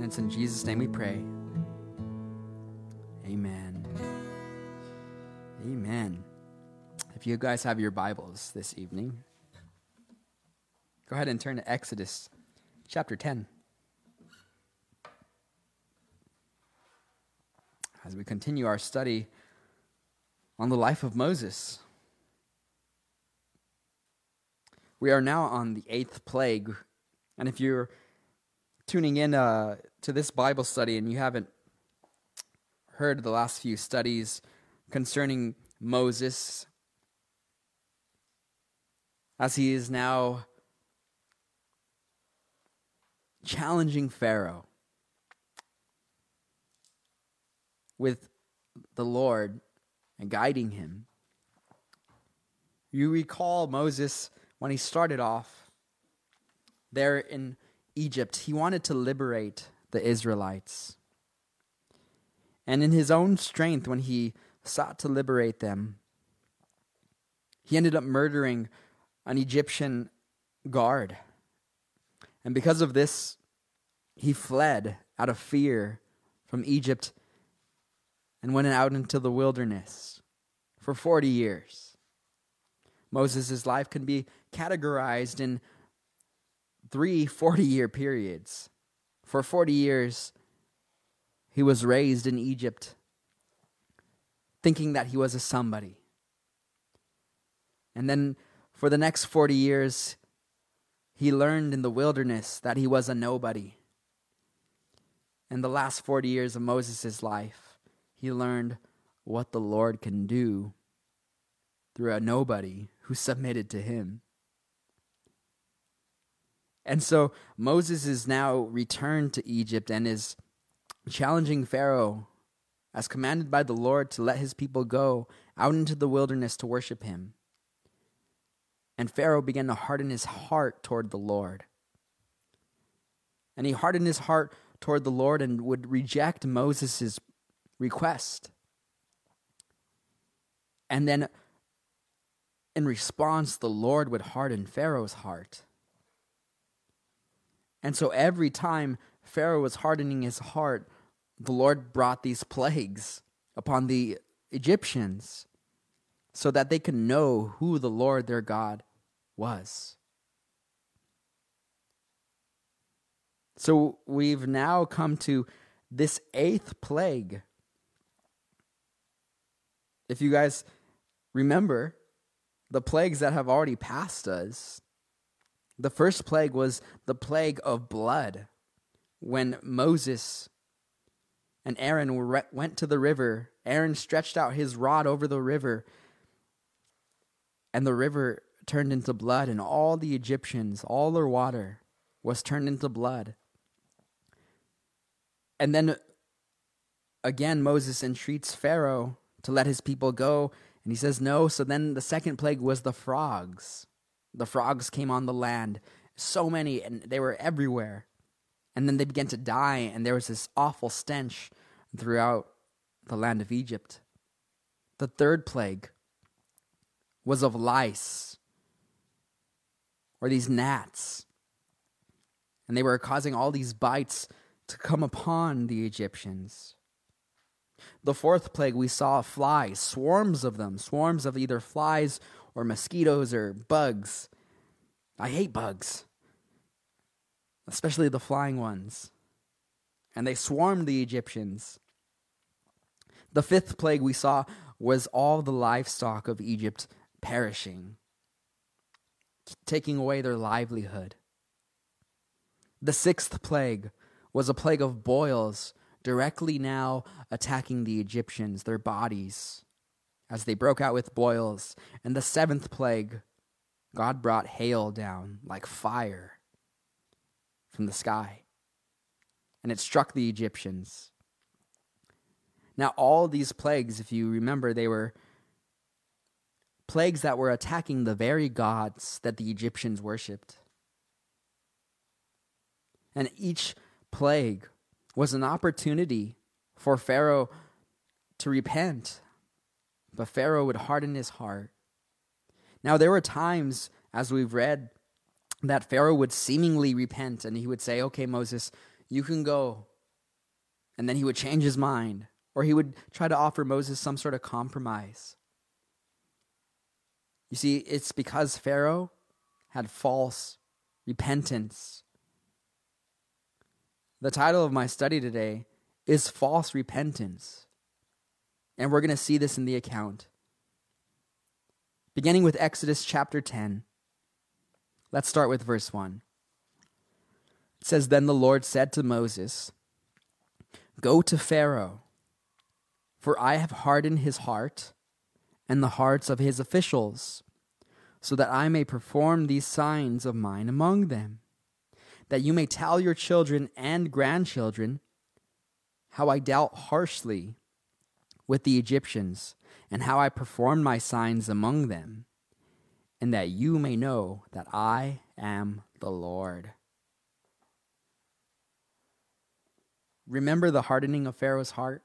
And it's in Jesus' name we pray. Amen. Amen. If you guys have your Bibles this evening, go ahead and turn to Exodus chapter 10. As we continue our study on the life of Moses. We are now on the eighth plague. And if you're tuning in uh, to this Bible study and you haven't heard the last few studies concerning Moses, as he is now challenging Pharaoh with the Lord and guiding him. You recall Moses when he started off there in Egypt, he wanted to liberate the Israelites. And in his own strength, when he sought to liberate them, he ended up murdering an Egyptian guard. And because of this, he fled out of fear from Egypt and went out into the wilderness for 40 years. Moses' life can be categorized in three 40 year periods. For 40 years, he was raised in Egypt, thinking that he was a somebody. And then for the next 40 years, he learned in the wilderness that he was a nobody. In the last 40 years of Moses' life, he learned what the Lord can do through a nobody who submitted to him. And so Moses is now returned to Egypt and is challenging Pharaoh, as commanded by the Lord, to let his people go out into the wilderness to worship him. And Pharaoh began to harden his heart toward the Lord. And he hardened his heart toward the Lord and would reject Moses' request. And then in response, the Lord would harden Pharaoh's heart. And so every time Pharaoh was hardening his heart, the Lord brought these plagues upon the Egyptians so that they could know who the Lord their God was. So we've now come to this eighth plague. If you guys remember, the plagues that have already passed us. The first plague was the plague of blood when Moses and Aaron went to the river. Aaron stretched out his rod over the river, and the river turned into blood, and all the Egyptians, all their water was turned into blood. And then again, Moses entreats Pharaoh to let his people go, and he says, No. So then the second plague was the frogs. The frogs came on the land, so many, and they were everywhere. And then they began to die, and there was this awful stench throughout the land of Egypt. The third plague was of lice, or these gnats. And they were causing all these bites to come upon the Egyptians. The fourth plague, we saw flies, swarms of them, swarms of either flies or mosquitoes or bugs. I hate bugs, especially the flying ones. And they swarmed the Egyptians. The fifth plague we saw was all the livestock of Egypt perishing, taking away their livelihood. The sixth plague was a plague of boils directly now attacking the Egyptians, their bodies, as they broke out with boils. And the seventh plague, God brought hail down like fire from the sky, and it struck the Egyptians. Now, all these plagues, if you remember, they were plagues that were attacking the very gods that the Egyptians worshipped. And each plague was an opportunity for Pharaoh to repent, but Pharaoh would harden his heart. Now, there were times, as we've read, that Pharaoh would seemingly repent and he would say, Okay, Moses, you can go. and then he would change his mind, or he would try to offer Moses some sort of compromise. You see, it's because Pharaoh had false repentance. The title of my study today is False Repentance. And we're going to see this in the account. Beginning with Exodus chapter 10. Let's start with verse 1. It says, Then the Lord said to Moses, Go to Pharaoh, for I have hardened his heart and the hearts of his officials, so that I may perform these signs of mine among them, that you may tell your children and grandchildren how I dealt harshly with the Egyptians, and how I performed my signs among them, and that you may know that I am the Lord. Remember the hardening of Pharaoh's heart?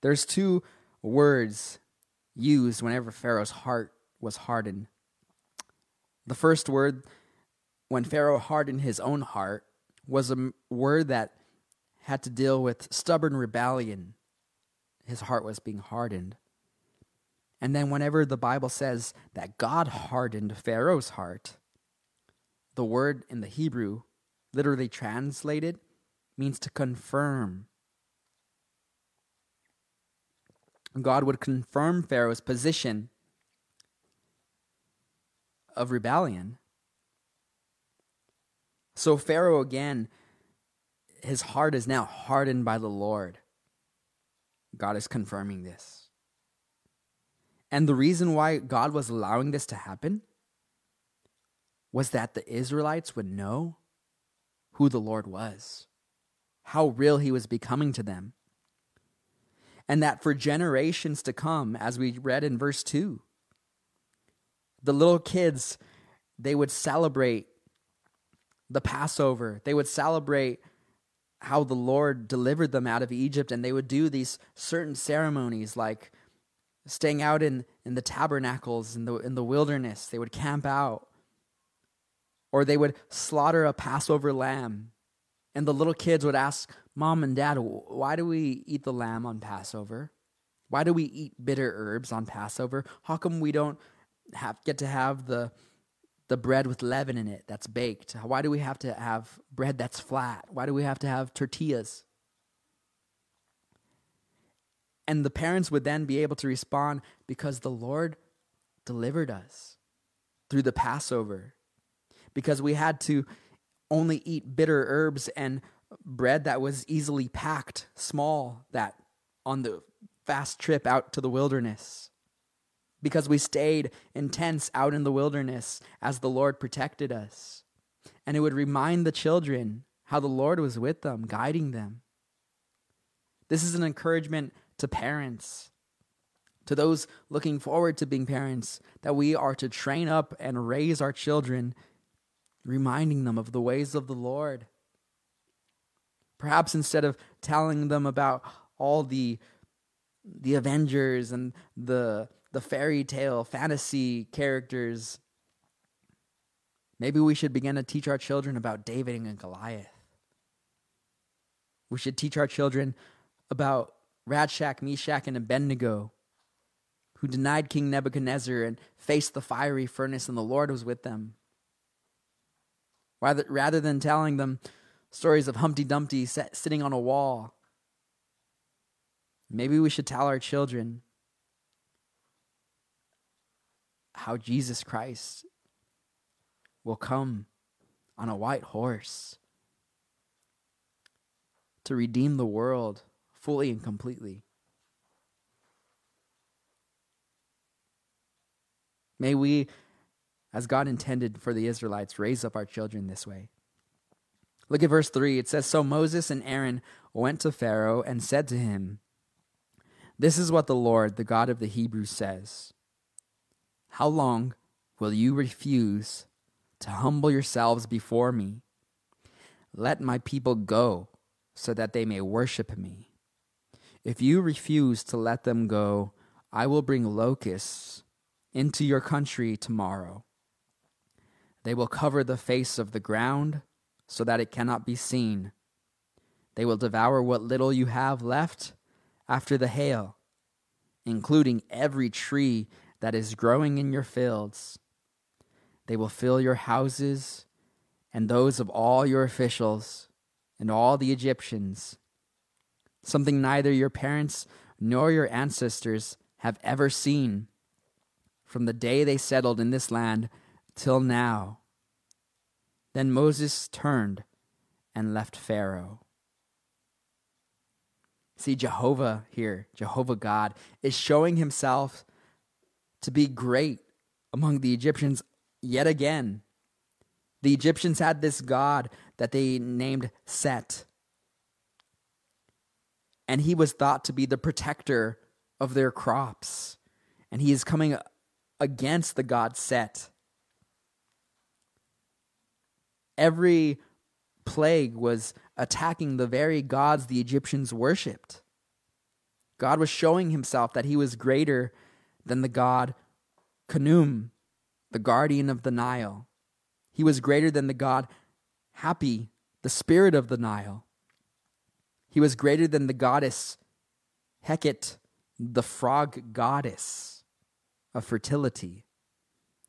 There's two words used whenever Pharaoh's heart was hardened. The first word, when Pharaoh hardened his own heart, was a word that had to deal with stubborn rebellion. His heart was being hardened. And then, whenever the Bible says that God hardened Pharaoh's heart, the word in the Hebrew, literally translated, means to confirm. God would confirm Pharaoh's position of rebellion. So, Pharaoh again, his heart is now hardened by the Lord. God is confirming this. And the reason why God was allowing this to happen was that the Israelites would know who the Lord was how real he was becoming to them. And that for generations to come, as we read in verse 2, the little kids, they would celebrate the Passover. They would celebrate how the Lord delivered them out of Egypt, and they would do these certain ceremonies like staying out in, in the tabernacles in the, in the wilderness. They would camp out, or they would slaughter a Passover lamb and the little kids would ask mom and dad, why do we eat the lamb on Passover? Why do we eat bitter herbs on Passover? How come we don't have, get to have the, the bread with leaven in it that's baked? Why do we have to have bread that's flat? Why do we have to have tortillas? And the parents would then be able to respond because the Lord delivered us through the Passover. Because we had to only eat bitter herbs and bread that was easily packed, small, that on the fast trip out to the wilderness. Because we stayed in tents out in the wilderness as the Lord protected us. And it would remind the children how the Lord was with them, guiding them. This is an encouragement to parents, to those looking forward to being parents, that we are to train up and raise our children reminding them of the ways of the Lord. Perhaps instead of telling them about all the the Avengers and the the fairy tale fantasy characters, maybe we should begin to teach our children about David and Goliath. We should teach our children about Shadrach, Meshach, and Abednego, who denied King Nebuchadnezzar and faced the fiery furnace, and the Lord was with them. Rather, rather than telling them stories of Humpty Dumpty sitting on a wall, maybe we should tell our children how Jesus Christ will come on a white horse to redeem the world fully and completely. May we as God intended for the Israelites, raise up our children this way. Look at verse 3. It says So Moses and Aaron went to Pharaoh and said to him, This is what the Lord, the God of the Hebrews, says How long will you refuse to humble yourselves before me? Let my people go so that they may worship me. If you refuse to let them go, I will bring locusts into your country tomorrow they will cover the face of the ground so that it cannot be seen. They will devour what little you have left after the hail, including every tree that is growing in your fields. They will fill your houses and those of all your officials and all the Egyptians, something neither your parents nor your ancestors have ever seen from the day they settled in this land till now. Then Moses turned and left Pharaoh. See, Jehovah here, Jehovah God, is showing himself to be great among the Egyptians yet again. The Egyptians had this god that they named Set. And he was thought to be the protector of their crops. And he is coming against the god Set. Every plague was attacking the very gods the Egyptians worshipped. God was showing himself that he was greater than the god Khnum, the guardian of the Nile. He was greater than the god Hapi, the spirit of the Nile. He was greater than the goddess Heket, the frog goddess of fertility.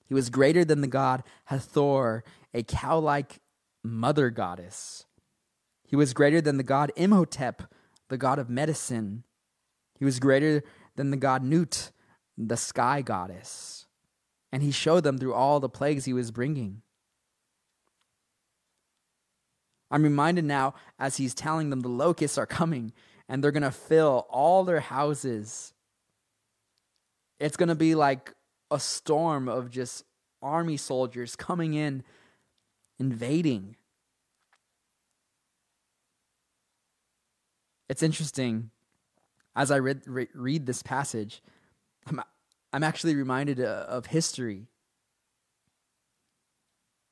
He was greater than the god Hathor, a cow like mother goddess. He was greater than the god Imhotep, the god of medicine. He was greater than the god Nut, the sky goddess. And he showed them through all the plagues he was bringing. I'm reminded now as he's telling them the locusts are coming and they're going to fill all their houses. It's going to be like a storm of just army soldiers coming in invading. It's interesting as I read, re- read this passage, I'm, I'm actually reminded uh, of history.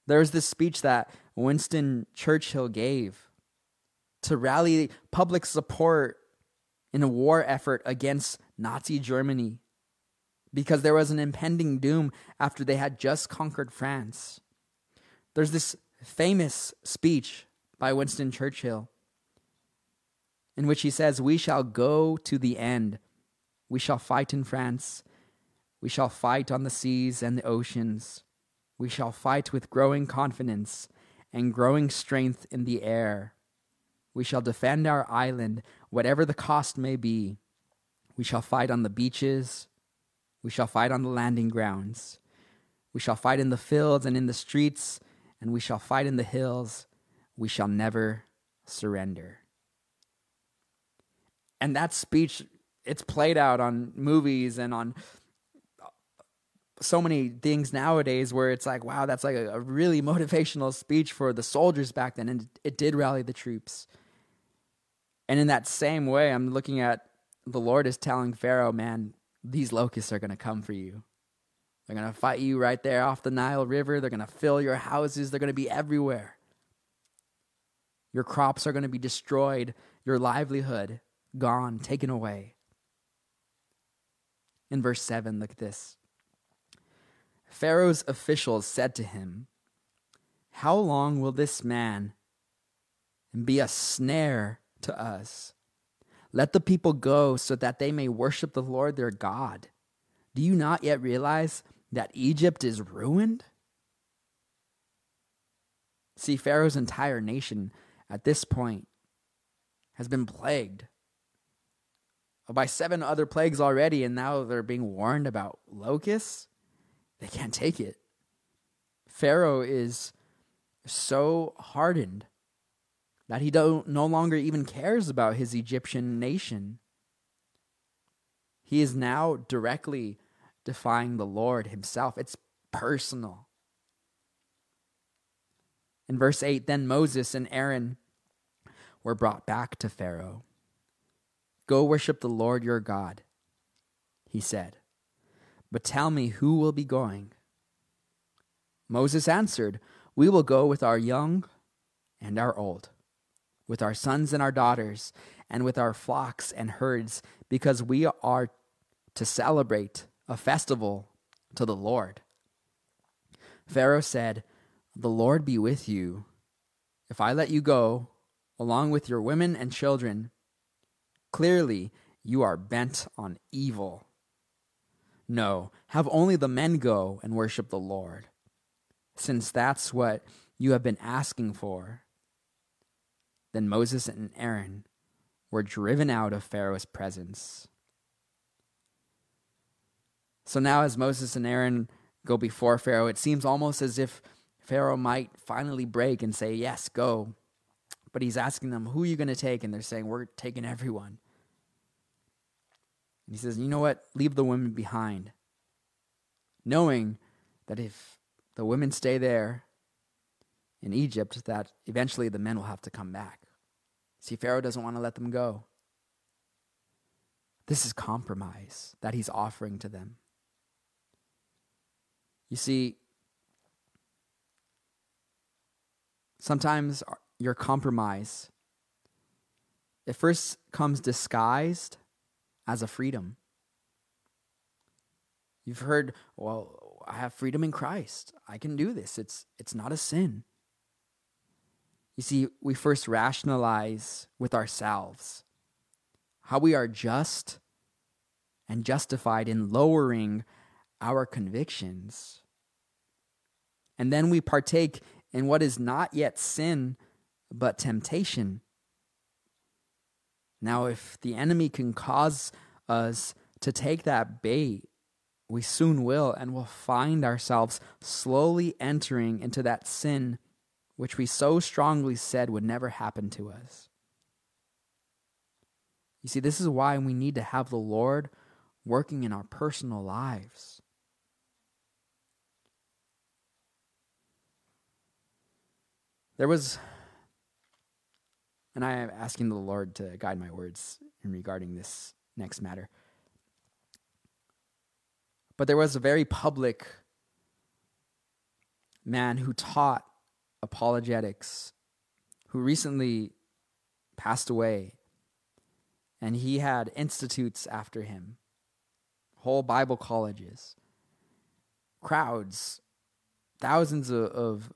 There was this speech that Winston Churchill gave to rally public support in a war effort against Nazi Germany because there was an impending doom after they had just conquered France. There's this famous speech by Winston Churchill in which he says, We shall go to the end. We shall fight in France. We shall fight on the seas and the oceans. We shall fight with growing confidence and growing strength in the air. We shall defend our island, whatever the cost may be. We shall fight on the beaches. We shall fight on the landing grounds. We shall fight in the fields and in the streets and we shall fight in the hills. We shall never surrender. And that speech, it's played out on movies and on so many things nowadays where it's like, wow, that's like a, a really motivational speech for the soldiers back then. And it did rally the troops. And in that same way, I'm looking at the Lord is telling Pharaoh, man, these locusts are going to come for you. They're going to fight you right there off the Nile River. They're going to fill your houses. They're going to be everywhere. Your crops are going to be destroyed. Your livelihood gone, taken away. In verse 7, look at this. Pharaoh's officials said to him, How long will this man be a snare to us? Let the people go so that they may worship the Lord their God. Do you not yet realize that Egypt is ruined? See, Pharaoh's entire nation at this point has been plagued by seven other plagues already, and now they're being warned about locusts. They can't take it. Pharaoh is so hardened that he don't, no longer even cares about his Egyptian nation. He is now directly defying the Lord himself. It's personal. In verse 8, then Moses and Aaron were brought back to Pharaoh. Go worship the Lord your God, he said. But tell me who will be going. Moses answered, We will go with our young and our old, with our sons and our daughters, and with our flocks and herds, because we are to celebrate a festival to the Lord. Pharaoh said, The Lord be with you. If I let you go, along with your women and children. Clearly, you are bent on evil. No, have only the men go and worship the Lord, since that's what you have been asking for. Then Moses and Aaron were driven out of Pharaoh's presence. So now, as Moses and Aaron go before Pharaoh, it seems almost as if Pharaoh might finally break and say, Yes, go. But he's asking them, Who are you going to take? And they're saying, We're taking everyone. And he says, You know what? Leave the women behind. Knowing that if the women stay there in Egypt, that eventually the men will have to come back. See, Pharaoh doesn't want to let them go. This is compromise that he's offering to them. You see, sometimes your compromise it first comes disguised as a freedom. You've heard, well, I have freedom in Christ. I can do this. It's it's not a sin. You see, we first rationalize with ourselves how we are just and justified in lowering our convictions. And then we partake in what is not yet sin, but temptation. Now, if the enemy can cause us to take that bait, we soon will, and will find ourselves slowly entering into that sin which we so strongly said would never happen to us. You see, this is why we need to have the Lord working in our personal lives. There was, and I am asking the Lord to guide my words in regarding this next matter. But there was a very public man who taught apologetics who recently passed away. And he had institutes after him, whole Bible colleges, crowds, thousands of, of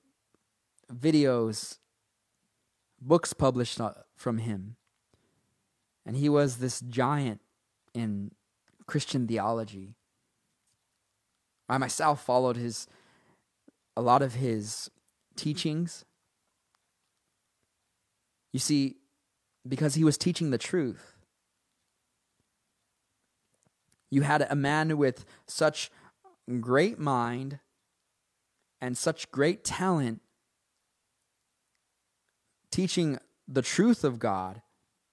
videos, books published from him. And he was this giant in Christian theology. I myself followed his a lot of his teachings. You see, because he was teaching the truth. You had a man with such great mind and such great talent teaching the truth of God,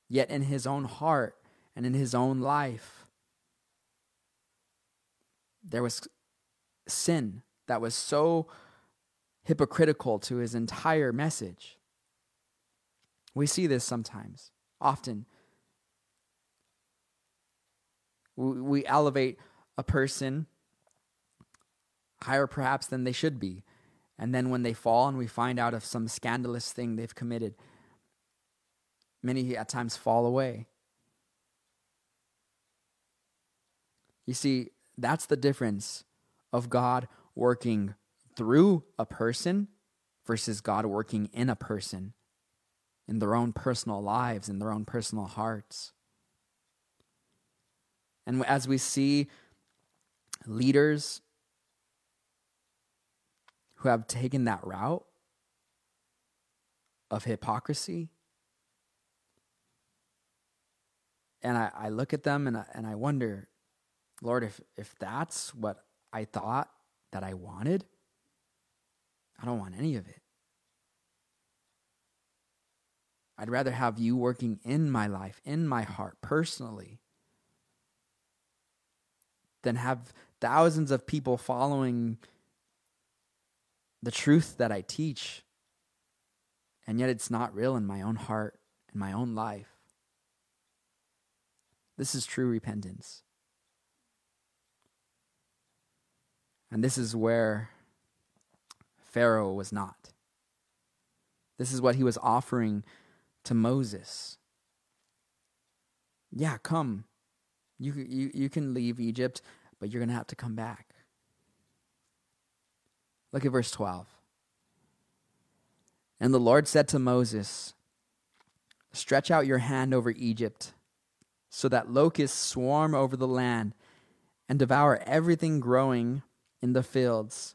yet in his own heart and in his own life, there was sin that was so hypocritical to his entire message. We see this sometimes, often. We elevate a person higher perhaps than they should be. And then when they fall and we find out of some scandalous thing they've committed, many at times fall away. You see, that's the difference of God working through a person versus God working in a person in their own personal lives, in their own personal hearts. And as we see leaders who have taken that route of hypocrisy. And I, I look at them and I, and I wonder, Lord, if, if that's what I thought that I wanted, I don't want any of it. I'd rather have you working in my life, in my heart, personally, than have thousands of people following the truth that I teach, and yet it's not real in my own heart, in my own life. This is true repentance. And this is where Pharaoh was not. This is what he was offering to Moses. Yeah, come. You, you, you can leave Egypt, but you're going to have to come back. Look at verse 12. And the Lord said to Moses, Stretch out your hand over Egypt, so that locusts swarm over the land and devour everything growing in the fields,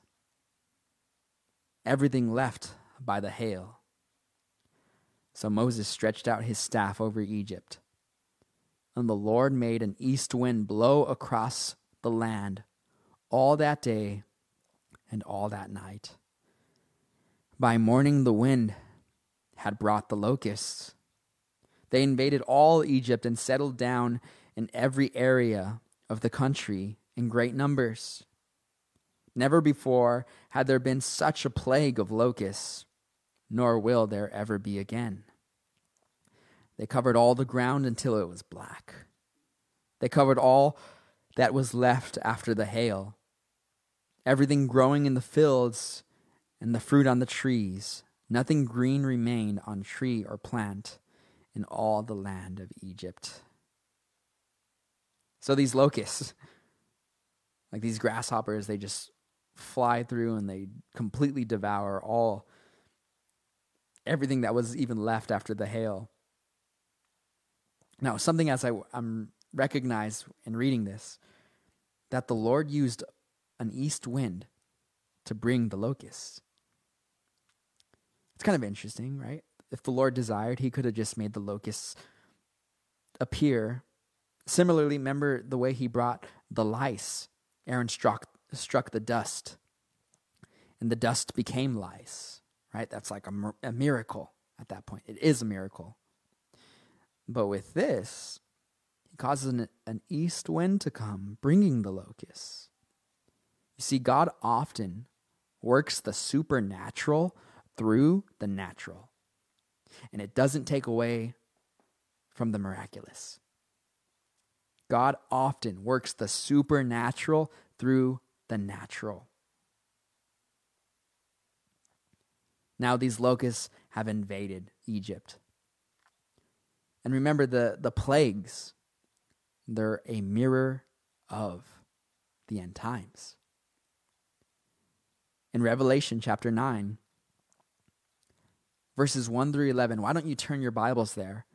everything left by the hail. So Moses stretched out his staff over Egypt, and the Lord made an east wind blow across the land all that day and all that night. By morning, the wind had brought the locusts. They invaded all Egypt and settled down in every area of the country in great numbers. Never before had there been such a plague of locusts, nor will there ever be again. They covered all the ground until it was black. They covered all that was left after the hail. Everything growing in the fields and the fruit on the trees, nothing green remained on tree or plant in all the land of Egypt. So these locusts, like these grasshoppers, they just fly through and they completely devour all everything that was even left after the hail. Now, something as I, I'm recognized in reading this, that the Lord used an east wind to bring the locusts. It's kind of interesting, right? If the Lord desired, he could have just made the locusts appear. Similarly, remember the way he brought the lice. Aaron struck, struck the dust, and the dust became lice, right? That's like a, a miracle at that point. It is a miracle. But with this, he causes an, an east wind to come, bringing the locusts. You see, God often works the supernatural through the natural, and it doesn't take away from the miraculous. God often works the supernatural through the natural. Now, these locusts have invaded Egypt. And remember the, the plagues, they're a mirror of the end times. In Revelation chapter 9, verses 1 through 11, why don't you turn your Bibles there?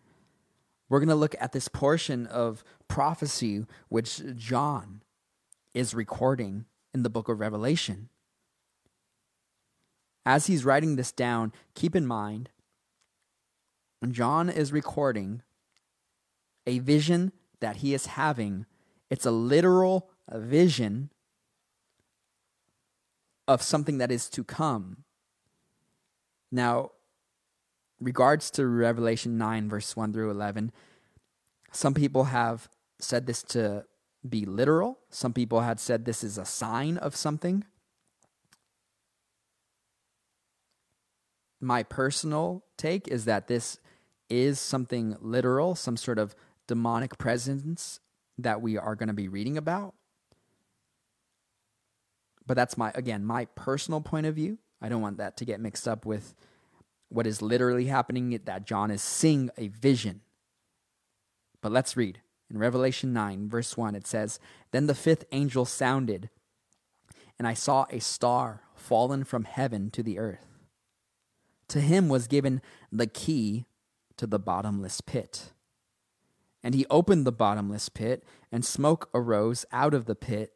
We're going to look at this portion of prophecy which John is recording in the book of Revelation. As he's writing this down, keep in mind John is recording a vision that he is having. It's a literal vision of something that is to come. Now, regards to Revelation 9, verse 1 through 11, some people have said this to be literal. Some people had said this is a sign of something. My personal take is that this is something literal, some sort of demonic presence that we are going to be reading about. But that's my, again, my personal point of view. I don't want that to get mixed up with what is literally happening, that John is seeing a vision. But let's read. In Revelation 9, verse 1, it says, Then the fifth angel sounded, and I saw a star fallen from heaven to the earth. To him was given the key to the bottomless pit. And he opened the bottomless pit, and smoke arose out of the pit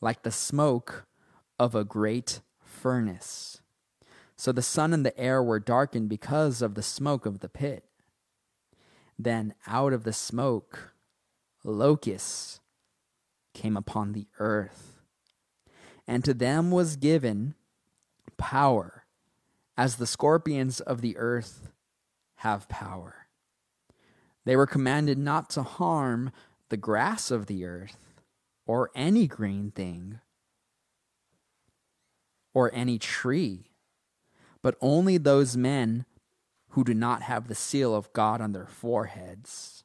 like the smoke of a great furnace. So the sun and the air were darkened because of the smoke of the pit. Then out of the smoke, locusts came upon the earth. And to them was given power, as the scorpions of the earth have power. They were commanded not to harm the grass of the earth, or any green thing, or any tree, but only those men who do not have the seal of God on their foreheads.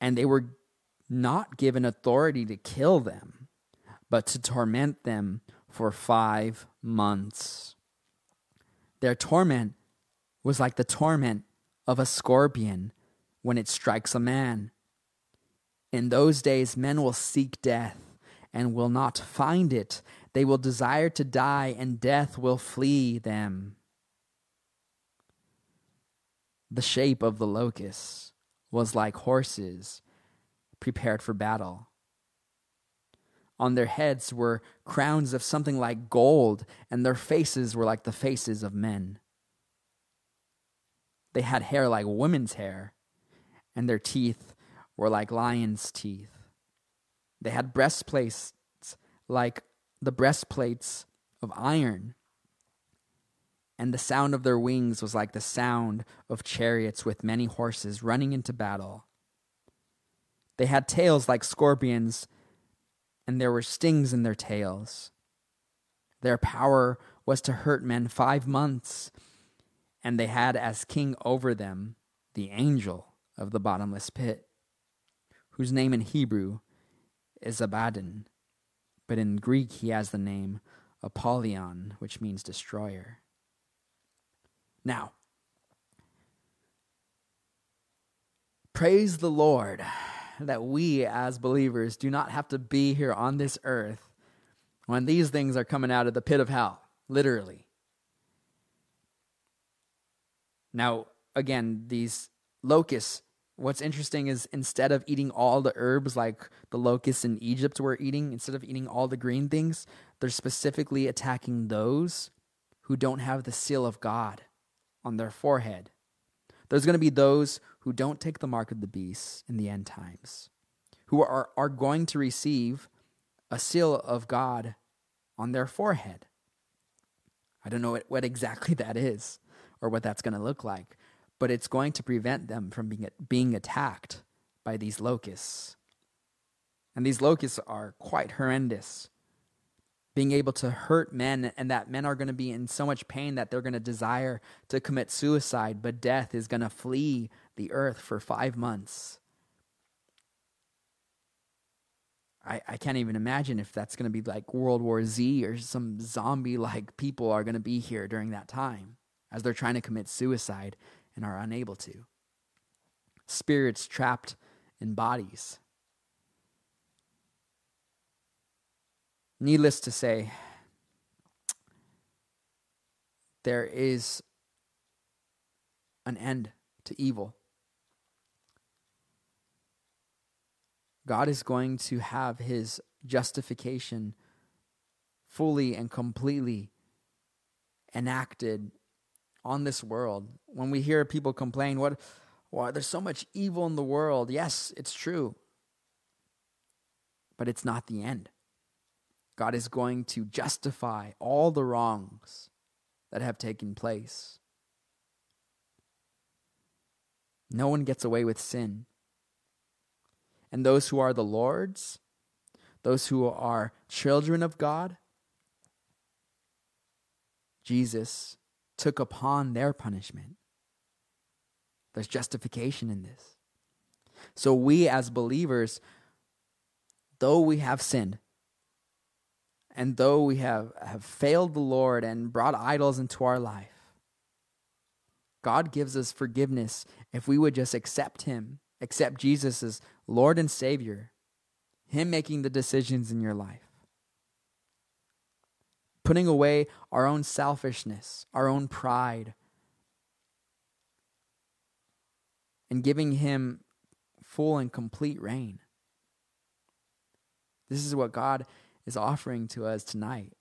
And they were not given authority to kill them, but to torment them for five months. Their torment was like the torment of a scorpion when it strikes a man. In those days, men will seek death and will not find it. They will desire to die, and death will flee them. The shape of the locusts was like horses prepared for battle. On their heads were crowns of something like gold, and their faces were like the faces of men. They had hair like women's hair, and their teeth were like lions' teeth. They had breastplates like the breastplates of iron, and the sound of their wings was like the sound of chariots with many horses running into battle. They had tails like scorpions, and there were stings in their tails. Their power was to hurt men five months, and they had as king over them the angel of the bottomless pit, whose name in Hebrew is Abaddon, but in Greek he has the name Apollyon, which means destroyer. Now, praise the Lord that we as believers do not have to be here on this earth when these things are coming out of the pit of hell, literally. Now, again, these locusts, what's interesting is instead of eating all the herbs like the locusts in Egypt were eating, instead of eating all the green things, they're specifically attacking those who don't have the seal of God on their forehead. There's going to be those who don't take the mark of the beast in the end times, who are, are going to receive a seal of God on their forehead. I don't know what, what exactly that is or what that's going to look like, but it's going to prevent them from being, being attacked by these locusts. And these locusts are quite horrendous being able to hurt men and that men are going to be in so much pain that they're going to desire to commit suicide, but death is going to flee the earth for five months. I, I can't even imagine if that's going to be like World War Z or some zombie like people are going to be here during that time as they're trying to commit suicide and are unable to. Spirits trapped in bodies. Needless to say, there is an end to evil. God is going to have his justification fully and completely enacted on this world. When we hear people complain, what why there's so much evil in the world. Yes, it's true. But it's not the end. God is going to justify all the wrongs that have taken place. No one gets away with sin. And those who are the Lord's, those who are children of God, Jesus took upon their punishment. There's justification in this. So, we as believers, though we have sinned, and though we have, have failed the Lord and brought idols into our life, God gives us forgiveness if we would just accept Him, accept Jesus as Lord and Savior, Him making the decisions in your life. Putting away our own selfishness, our own pride, and giving Him full and complete reign. This is what God is offering to us tonight.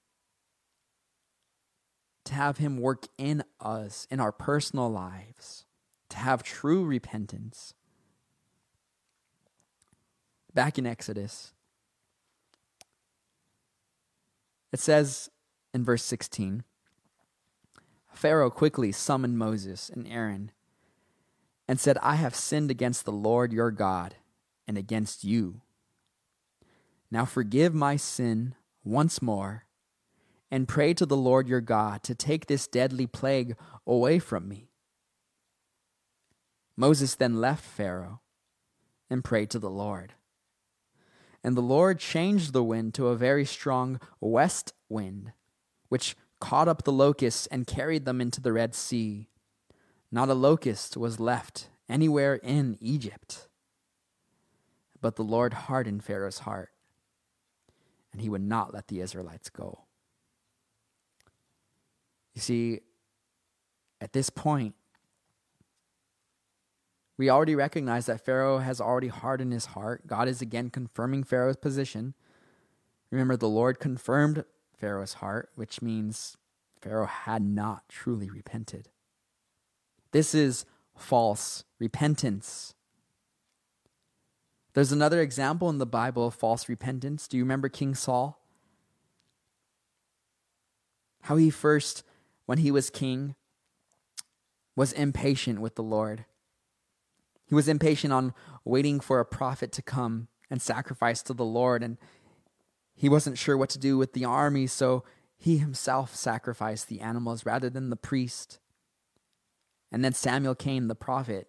To have Him work in us, in our personal lives, to have true repentance. Back in Exodus, it says in verse 16 Pharaoh quickly summoned Moses and Aaron and said, I have sinned against the Lord your God and against you now forgive my sin once more, and pray to the Lord your God to take this deadly plague away from me. Moses then left Pharaoh and prayed to the Lord. And the Lord changed the wind to a very strong west wind, which caught up the locusts and carried them into the Red Sea. Not a locust was left anywhere in Egypt. But the Lord hardened Pharaoh's heart and he would not let the Israelites go. You see, at this point, We already recognize that Pharaoh has already hardened his heart. God is again confirming Pharaoh's position. Remember, the Lord confirmed Pharaoh's heart, which means Pharaoh had not truly repented. This is false repentance. There's another example in the Bible of false repentance. Do you remember King Saul? How he first, when he was king, was impatient with the Lord. He was impatient on waiting for a prophet to come and sacrifice to the Lord, and he wasn't sure what to do with the army, so he himself sacrificed the animals rather than the priest. And then Samuel came, the prophet,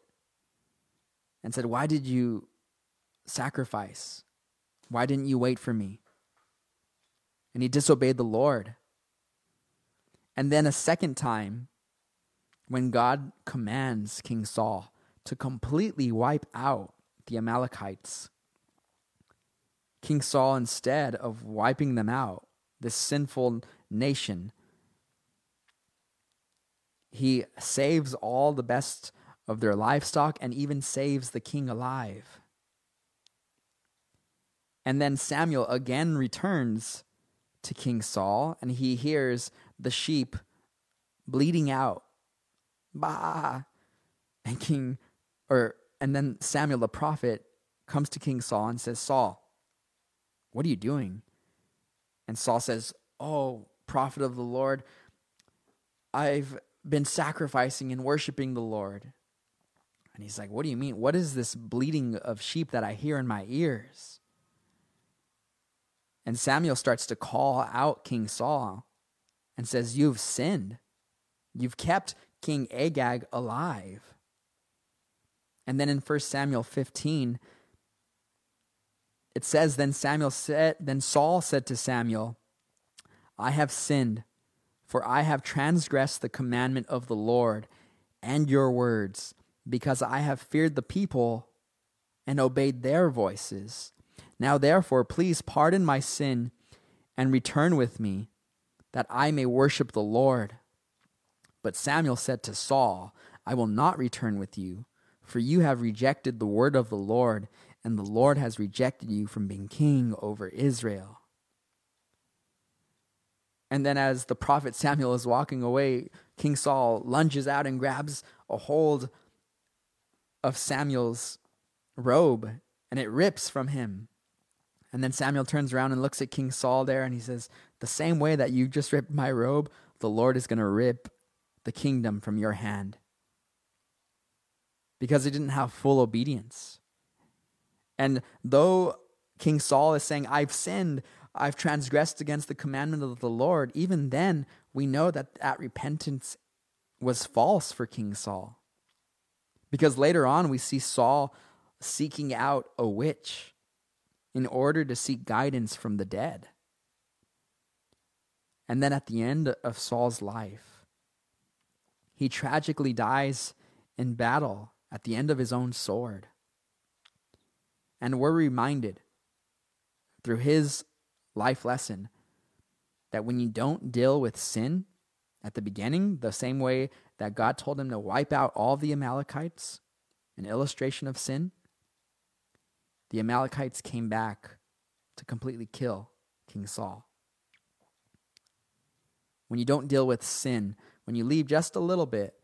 and said, Why did you sacrifice? Why didn't you wait for me? And he disobeyed the Lord. And then a second time, when God commands King Saul to completely wipe out the Amalekites, King Saul, instead of wiping them out, this sinful nation, he saves all the best of their livestock and even saves the king alive. And then Samuel again returns to King Saul and he hears the sheep bleeding out. Bah! And King, or, and then Samuel the prophet comes to King Saul and says, Saul, what are you doing? And Saul says, Oh, prophet of the Lord, I've been sacrificing and worshiping the Lord. And he's like, What do you mean? What is this bleating of sheep that I hear in my ears? And Samuel starts to call out King Saul and says, You've sinned. You've kept King Agag alive. And then in 1 Samuel 15, it says, Then Samuel said, then Saul said to Samuel, I have sinned, for I have transgressed the commandment of the Lord and your words, because I have feared the people and obeyed their voices. Now therefore, please pardon my sin and return with me, that I may worship the Lord. But Samuel said to Saul, I will not return with you, for you have rejected the word of the Lord, and the Lord has rejected you from being king over Israel. And then, as the prophet Samuel is walking away, King Saul lunges out and grabs a hold of Samuel's robe, and it rips from him. And then Samuel turns around and looks at King Saul there, and he says, The same way that you just ripped my robe, the Lord is going to rip the kingdom from your hand. Because he didn't have full obedience. And though King Saul is saying, I've sinned, I've transgressed against the commandment of the Lord, even then we know that that repentance was false for King Saul. Because later on we see Saul seeking out a witch in order to seek guidance from the dead. And then at the end of Saul's life, he tragically dies in battle at the end of his own sword. And we're reminded through his life lesson that when you don't deal with sin at the beginning, the same way that God told him to wipe out all the Amalekites, an illustration of sin, the Amalekites came back to completely kill King Saul. When you don't deal with sin, when you leave just a little bit,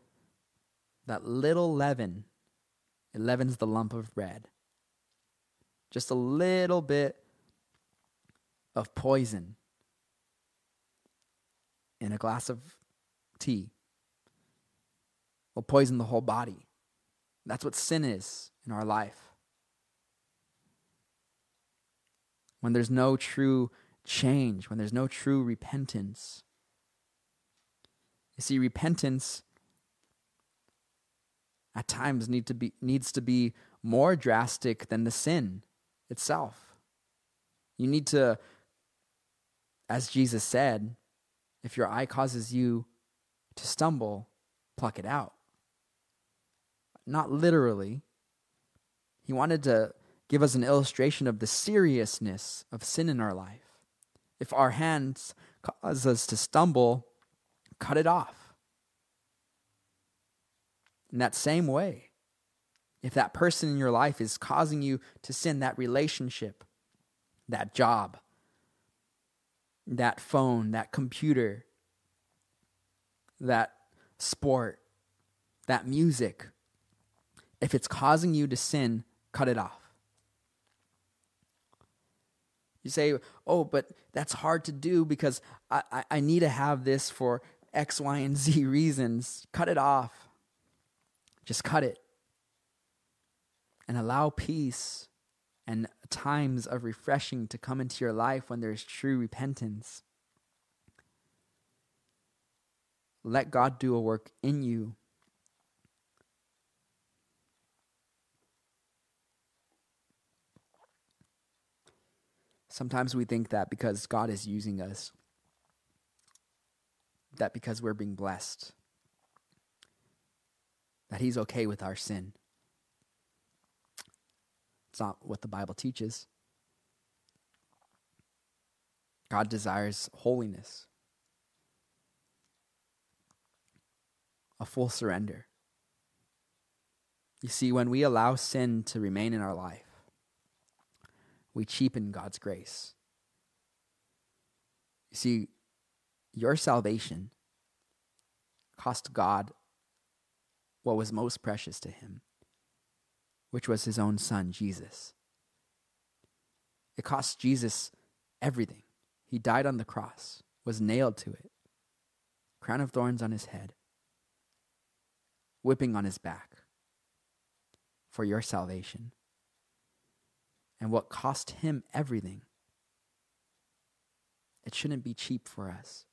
that little leaven, it leavens the lump of bread. Just a little bit of poison in a glass of tea will poison the whole body. That's what sin is in our life. When there's no true change, when there's no true repentance. You see, repentance at times need to be, needs to be more drastic than the sin itself. You need to as Jesus said, if your eye causes you to stumble, pluck it out. Not literally. He wanted to give us an illustration of the seriousness of sin in our life. If our hands cause us to stumble, cut it off. In that same way, If that person in your life is causing you to sin, that relationship, that job, that phone, that computer, that sport, that music, if it's causing you to sin, cut it off. You say, oh, but that's hard to do because I, I, I need to have this for X, Y, and Z reasons. Cut it off. Just cut it. And allow peace and times of refreshing to come into your life when there's true repentance. Let God do a work in you. Sometimes we think that because God is using us, that because we're being blessed, that He's okay with our sin. It's not what the Bible teaches. God desires holiness, a full surrender. You see, when we allow sin to remain in our life, we cheapen God's grace. You see, your salvation cost God what was most precious to him, which was his own son, Jesus. It cost Jesus everything. He died on the cross, was nailed to it, crown of thorns on his head, whipping on his back for your salvation and what cost him everything. It shouldn't be cheap for us.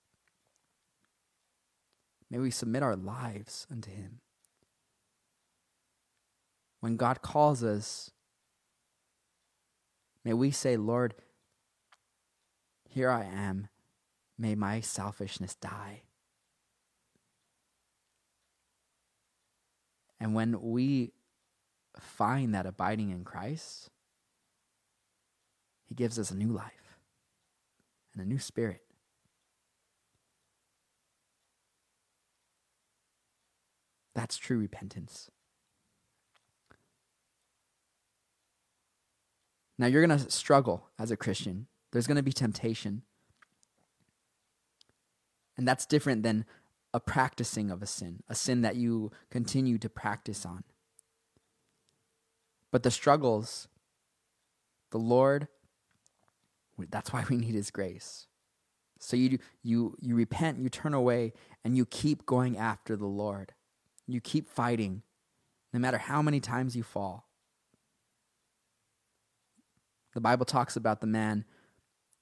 May we submit our lives unto him. When God calls us, may we say, Lord, here I am. May my selfishness die. And when we find that abiding in Christ, he gives us a new life and a new spirit. That's true repentance. Now, you're going to struggle as a Christian. There's going to be temptation. And that's different than a practicing of a sin, a sin that you continue to practice on. But the struggles, the Lord that's why we need his grace. So you you you repent, you turn away, and you keep going after the Lord. You keep fighting, no matter how many times you fall. The Bible talks about the man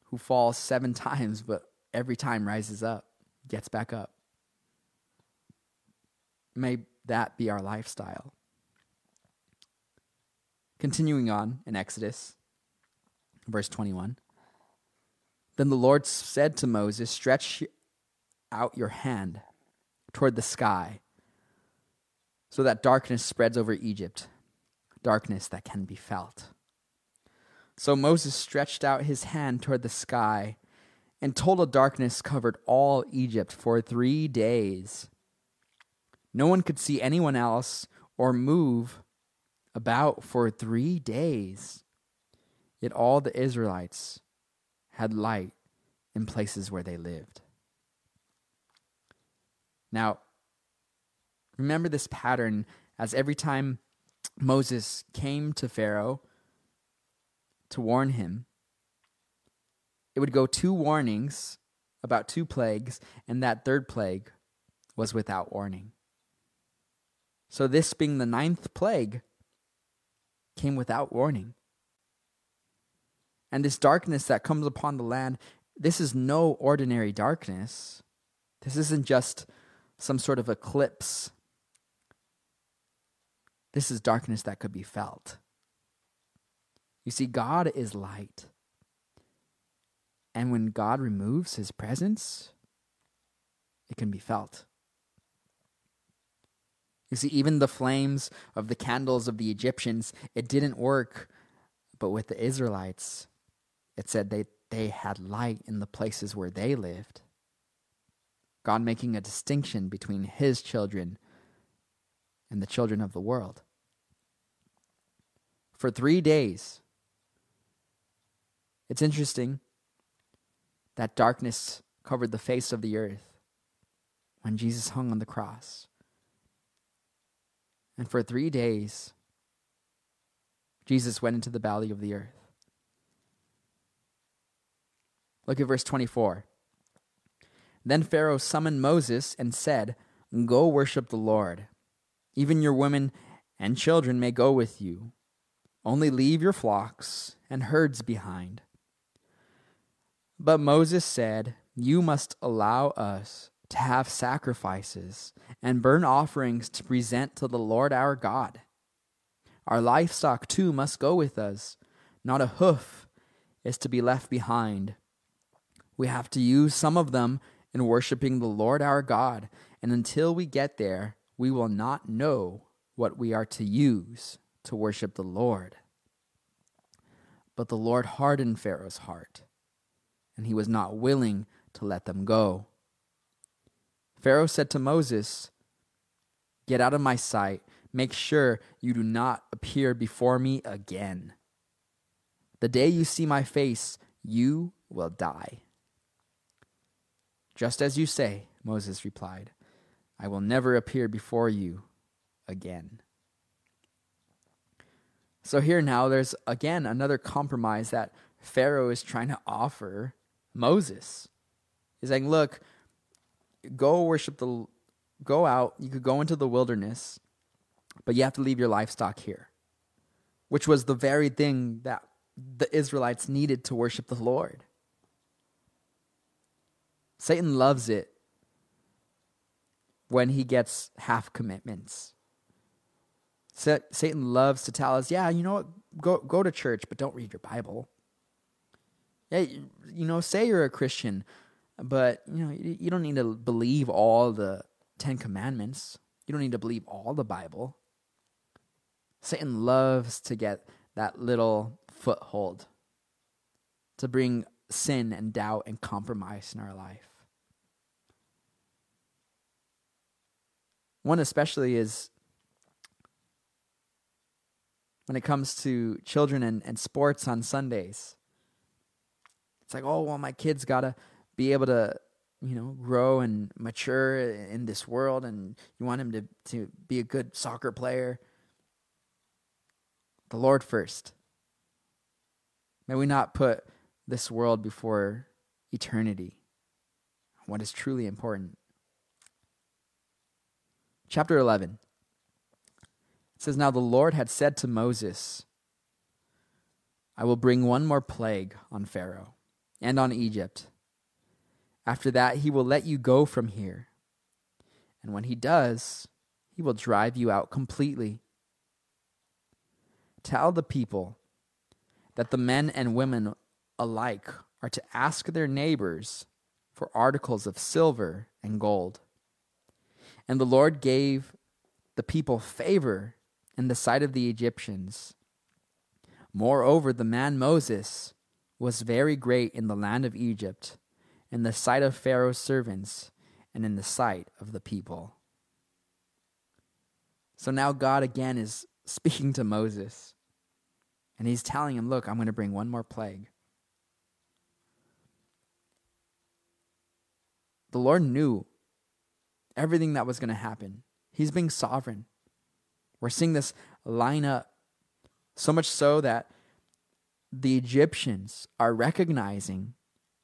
who falls seven times, but every time rises up, gets back up. May that be our lifestyle. Continuing on in Exodus, verse 21. Then the Lord said to Moses, Stretch out your hand toward the sky, so that darkness spreads over Egypt, darkness that can be felt. So Moses stretched out his hand toward the sky, and total darkness covered all Egypt for three days. No one could see anyone else or move about for three days. Yet all the Israelites had light in places where they lived. Now, remember this pattern as every time Moses came to Pharaoh to warn him, it would go two warnings about two plagues, and that third plague was without warning. So, this being the ninth plague, came without warning. And this darkness that comes upon the land, this is no ordinary darkness. This isn't just some sort of eclipse. This is darkness that could be felt. You see, God is light. And when God removes his presence, it can be felt. You see, even the flames of the candles of the Egyptians, it didn't work. But with the Israelites, it said they, they had light in the places where they lived. God making a distinction between his children and the children of the world. for three days. It's interesting that darkness covered the face of the earth when Jesus hung on the cross. And for three days, Jesus went into the valley of the earth. Look at verse 24. Then Pharaoh summoned Moses and said, Go worship the Lord. Even your women and children may go with you. Only leave your flocks and herds behind. But Moses said, You must allow us to have sacrifices and burn offerings to present to the Lord our God. Our livestock too must go with us. Not a hoof is to be left behind. We have to use some of them in worshiping the Lord our God, and until we get there, we will not know what we are to use to worship the Lord. But the Lord hardened Pharaoh's heart, and he was not willing to let them go. Pharaoh said to Moses, Get out of my sight. Make sure you do not appear before me again. The day you see my face, you will die. Just as you say, Moses replied, I will never appear before you again. So here now, there's again another compromise that Pharaoh is trying to offer Moses. He's saying, Look, go worship the, go out, you could go into the wilderness, but you have to leave your livestock here, which was the very thing that the Israelites needed to worship the Lord. Satan loves it when he gets half commitments. Satan loves to tell us, yeah, you know what, go, go to church, but don't read your Bible. Yeah, you know, say you're a Christian, but you know, you don't need to believe all the Ten Commandments. You don't need to believe all the Bible. Satan loves to get that little foothold to bring sin and doubt and compromise in our life. One especially is when it comes to children and, and sports on Sundays. It's like, oh, well, my kid's got to be able to, you know, grow and mature in this world, and you want him to, to be a good soccer player. The Lord first. May we not put this world before eternity, what is truly important chapter 11. It says, Now the Lord had said to Moses, I will bring one more plague on Pharaoh and on Egypt. After that, he will let you go from here. And when he does, he will drive you out completely. Tell the people that the men and women alike are to ask their neighbors for articles of silver and gold and the Lord gave the people favor in the sight of the Egyptians. Moreover, the man Moses was very great in the land of Egypt, in the sight of Pharaoh's servants, and in the sight of the people. So now God again is speaking to Moses, and he's telling him, Look, I'm going to bring one more plague. The Lord knew everything that was going to happen. He's being sovereign. We're seeing this line up so much so that the Egyptians are recognizing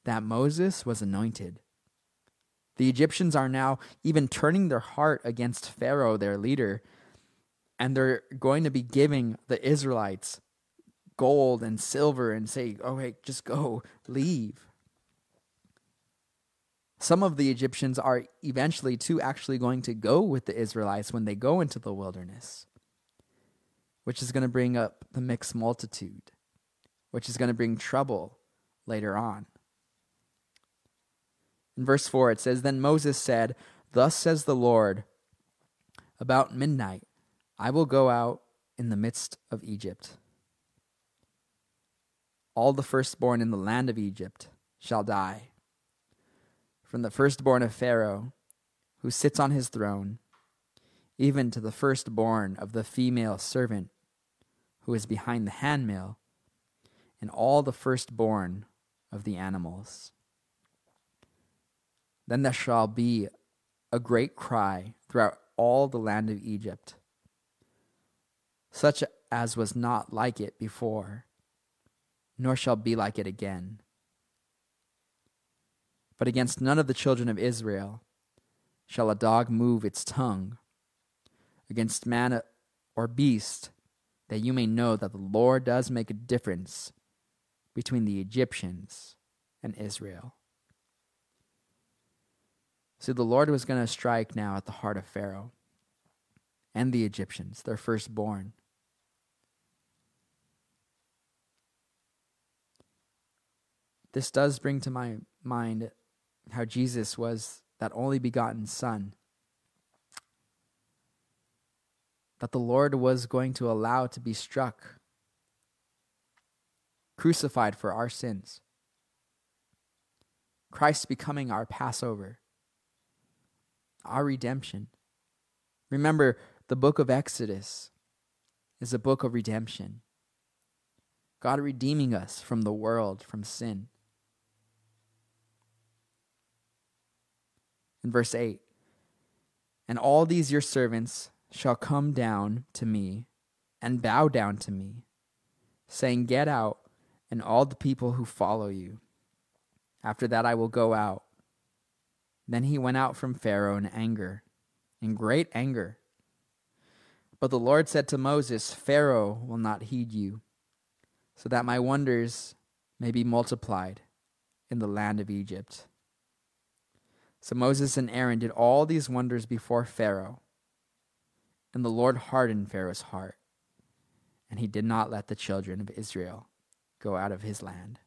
that Moses was anointed. The Egyptians are now even turning their heart against Pharaoh, their leader, and they're going to be giving the Israelites gold and silver and say, oh, hey, just go, leave. Some of the Egyptians are eventually too actually going to go with the Israelites when they go into the wilderness, which is going to bring up the mixed multitude, which is going to bring trouble later on. In verse 4, it says Then Moses said, Thus says the Lord, about midnight I will go out in the midst of Egypt. All the firstborn in the land of Egypt shall die from the firstborn of Pharaoh, who sits on his throne, even to the firstborn of the female servant who is behind the handmill, and all the firstborn of the animals. Then there shall be a great cry throughout all the land of Egypt, such as was not like it before, nor shall be like it again. But against none of the children of Israel shall a dog move its tongue, against man or beast, that you may know that the Lord does make a difference between the Egyptians and Israel. See, the Lord was going to strike now at the heart of Pharaoh and the Egyptians, their firstborn. This does bring to my mind how Jesus was that only begotten Son that the Lord was going to allow to be struck, crucified for our sins. Christ becoming our Passover, our redemption. Remember, the book of Exodus is a book of redemption. God redeeming us from the world, from sin. In verse 8, and all these your servants shall come down to me and bow down to me, saying, Get out, and all the people who follow you. After that I will go out. Then he went out from Pharaoh in anger, in great anger. But the Lord said to Moses, Pharaoh will not heed you, so that my wonders may be multiplied in the land of Egypt. So Moses and Aaron did all these wonders before Pharaoh and the Lord hardened Pharaoh's heart, and he did not let the children of Israel go out of his land.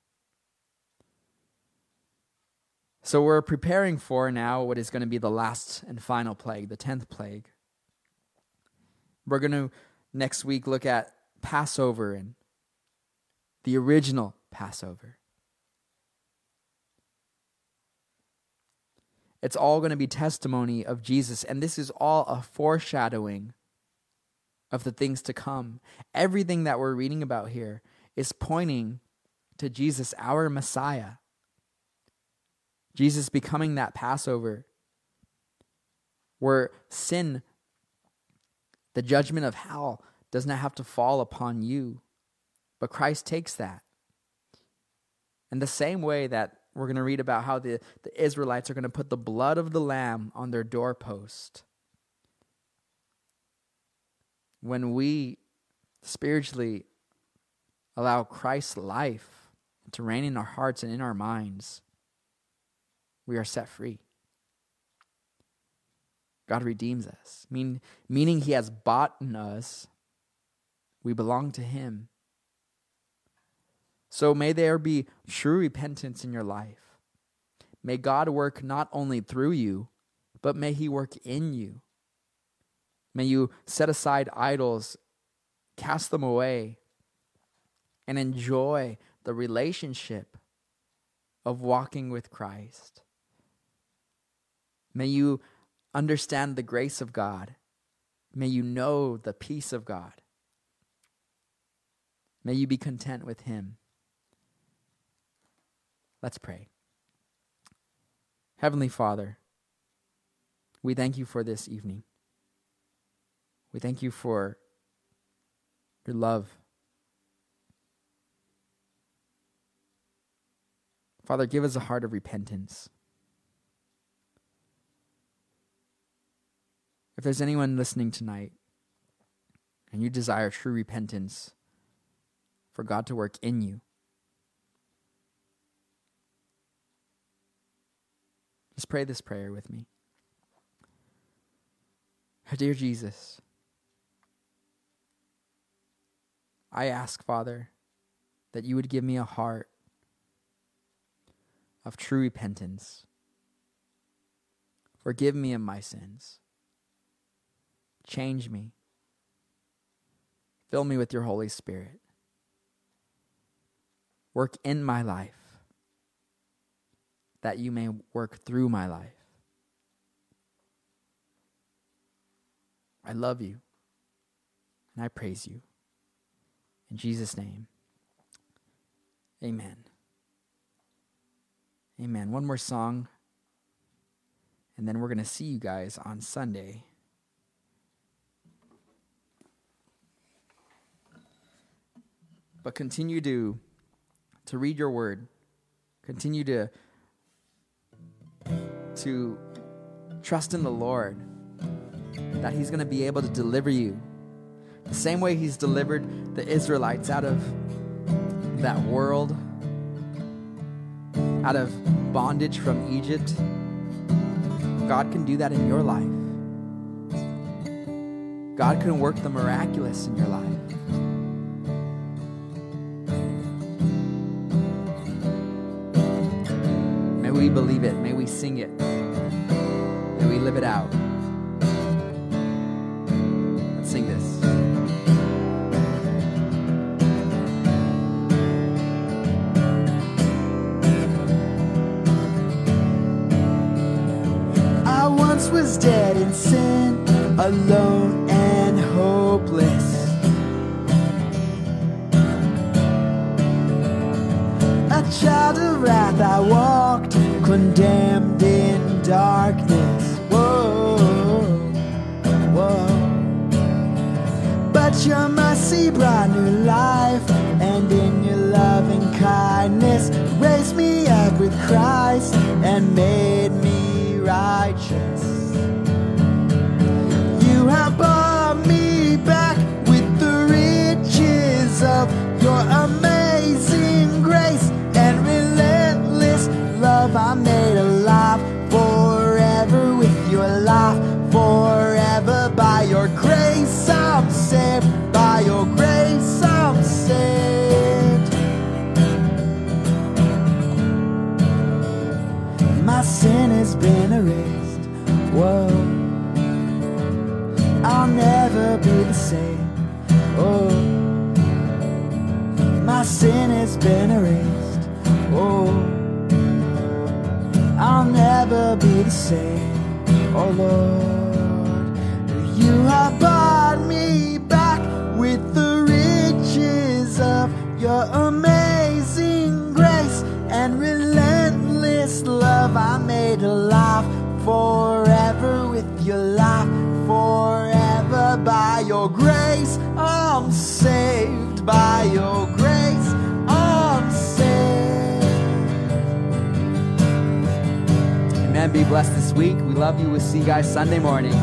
So we're preparing for now what is going to be the last and final plague, the 10th plague. We're going to next week look at Passover and the original Passover. It's all going to be testimony of Jesus. And this is all a foreshadowing of the things to come. Everything that we're reading about here is pointing to Jesus, our Messiah. Jesus becoming that Passover where sin, the judgment of hell, does not have to fall upon you, but Christ takes that. And the same way that we're going to read about how the, the Israelites are going to put the blood of the lamb on their doorpost. When we spiritually allow Christ's life to reign in our hearts and in our minds, we are set free. God redeems us, mean, meaning He has bought us. We belong to Him. So may there be true repentance in your life. May God work not only through you, but may He work in you. May you set aside idols, cast them away, and enjoy the relationship of walking with Christ. May you understand the grace of God. May you know the peace of God. May you be content with Him. Let's pray. Heavenly Father, we thank you for this evening. We thank you for your love. Father, give us a heart of repentance. If there's anyone listening tonight and you desire true repentance for God to work in you, Just pray this prayer with me. Dear Jesus, I ask, Father, that you would give me a heart of true repentance. Forgive me of my sins. Change me. Fill me with your Holy Spirit. Work in my life that you may work through my life. I love you and I praise you. In Jesus' name, amen. Amen. One more song, and then we're going to see you guys on Sunday. But continue to, to read your word. Continue to, to trust in the Lord that He's going to be able to deliver you. The same way He's delivered the Israelites out of that world, out of bondage from Egypt. God can do that in your life. God can work the miraculous in your life. May we believe it. May we sing it. May we live it out. Was dead in sin, alone and hopeless. A child of wrath, I walked, condemned in darkness. Whoa, whoa. But your mercy brought new life, and in your loving kindness, raised me up with Christ and made me righteous. Of Oh Lord, you have bought me back with the riches of your amazing grace and relentless love. I'm made alive forever with your life, forever by your grace. I'm saved by your grace. I'm saved. Amen. Be blessed this week. Love you. We'll see you guys Sunday morning.